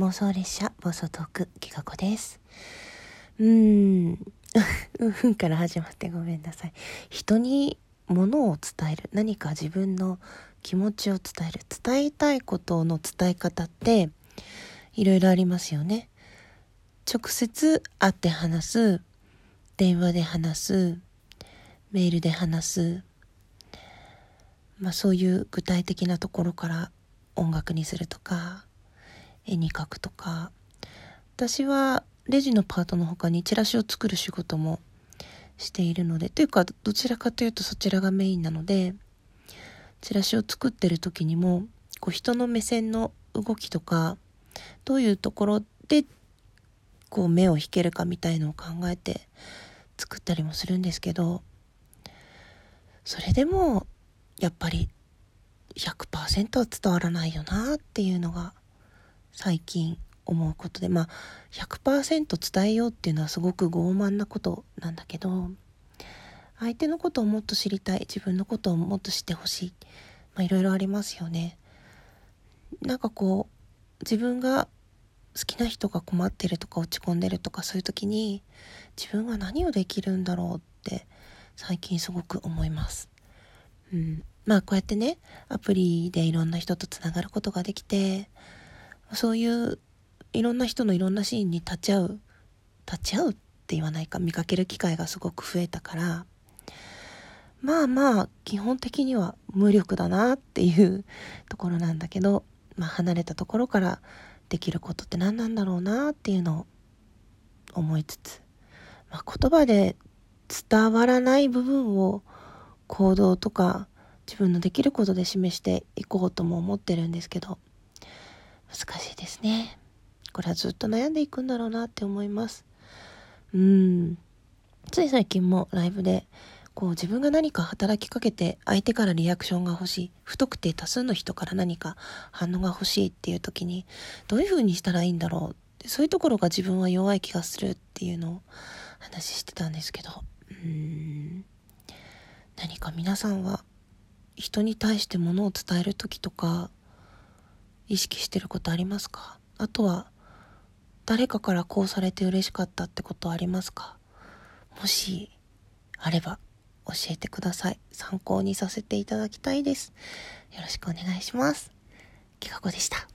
妄想列車暴走トークきがこです。うーんうんから始まってごめんなさい。人に物を伝える何か自分の気持ちを伝える伝えたいことの伝え方っていろいろありますよね。直接会って話す電話で話すメールで話すまあそういう具体的なところから音楽にするとか絵に描くとか。私はレジのパートの他にチラシを作る仕事もしているのでというかどちらかというとそちらがメインなのでチラシを作ってる時にもこう人の目線の動きとかどういうところでこう目を引けるかみたいのを考えて作ったりもするんですけどそれでもやっぱり100%は伝わらないよなっていうのが最近思うことでまあ100%伝えようっていうのはすごく傲慢なことなんだけど相手のことをもっと知りたい自分のことをもっと知ってほしいまあいろいろありますよねなんかこう自分が好きな人が困ってるとか落ち込んでるとかそういう時に自分は何をできるんだろうって最近すごく思います。うん、まあこうやってねアプリでいろんな人とつながることができてそういういろんな人のいろんなシーンに立ち会う立ち会うって言わないか見かける機会がすごく増えたからまあまあ基本的には無力だなっていうところなんだけど、まあ、離れたところからできることって何なんだろうなっていうのを思いつつ、まあ、言葉で伝わらない部分を行動とか自分のできることで示していこうとも思ってるんですけど難しいですね。これはずっと悩んでいくんだろうなって思います。うん。つい最近もライブでこう自分が何か働きかけて相手からリアクションが欲しい不特定多数の人から何か反応が欲しいっていう時にどういう風にしたらいいんだろうってそういうところが自分は弱い気がするっていうのを話してたんですけど。うん。何か皆さんは人に対してものを伝える時とか意識してることありますか？あとは誰かからこうされて嬉しかったってことありますか？もしあれば教えてください。参考にさせていただきたいです。よろしくお願いします。きかこでした。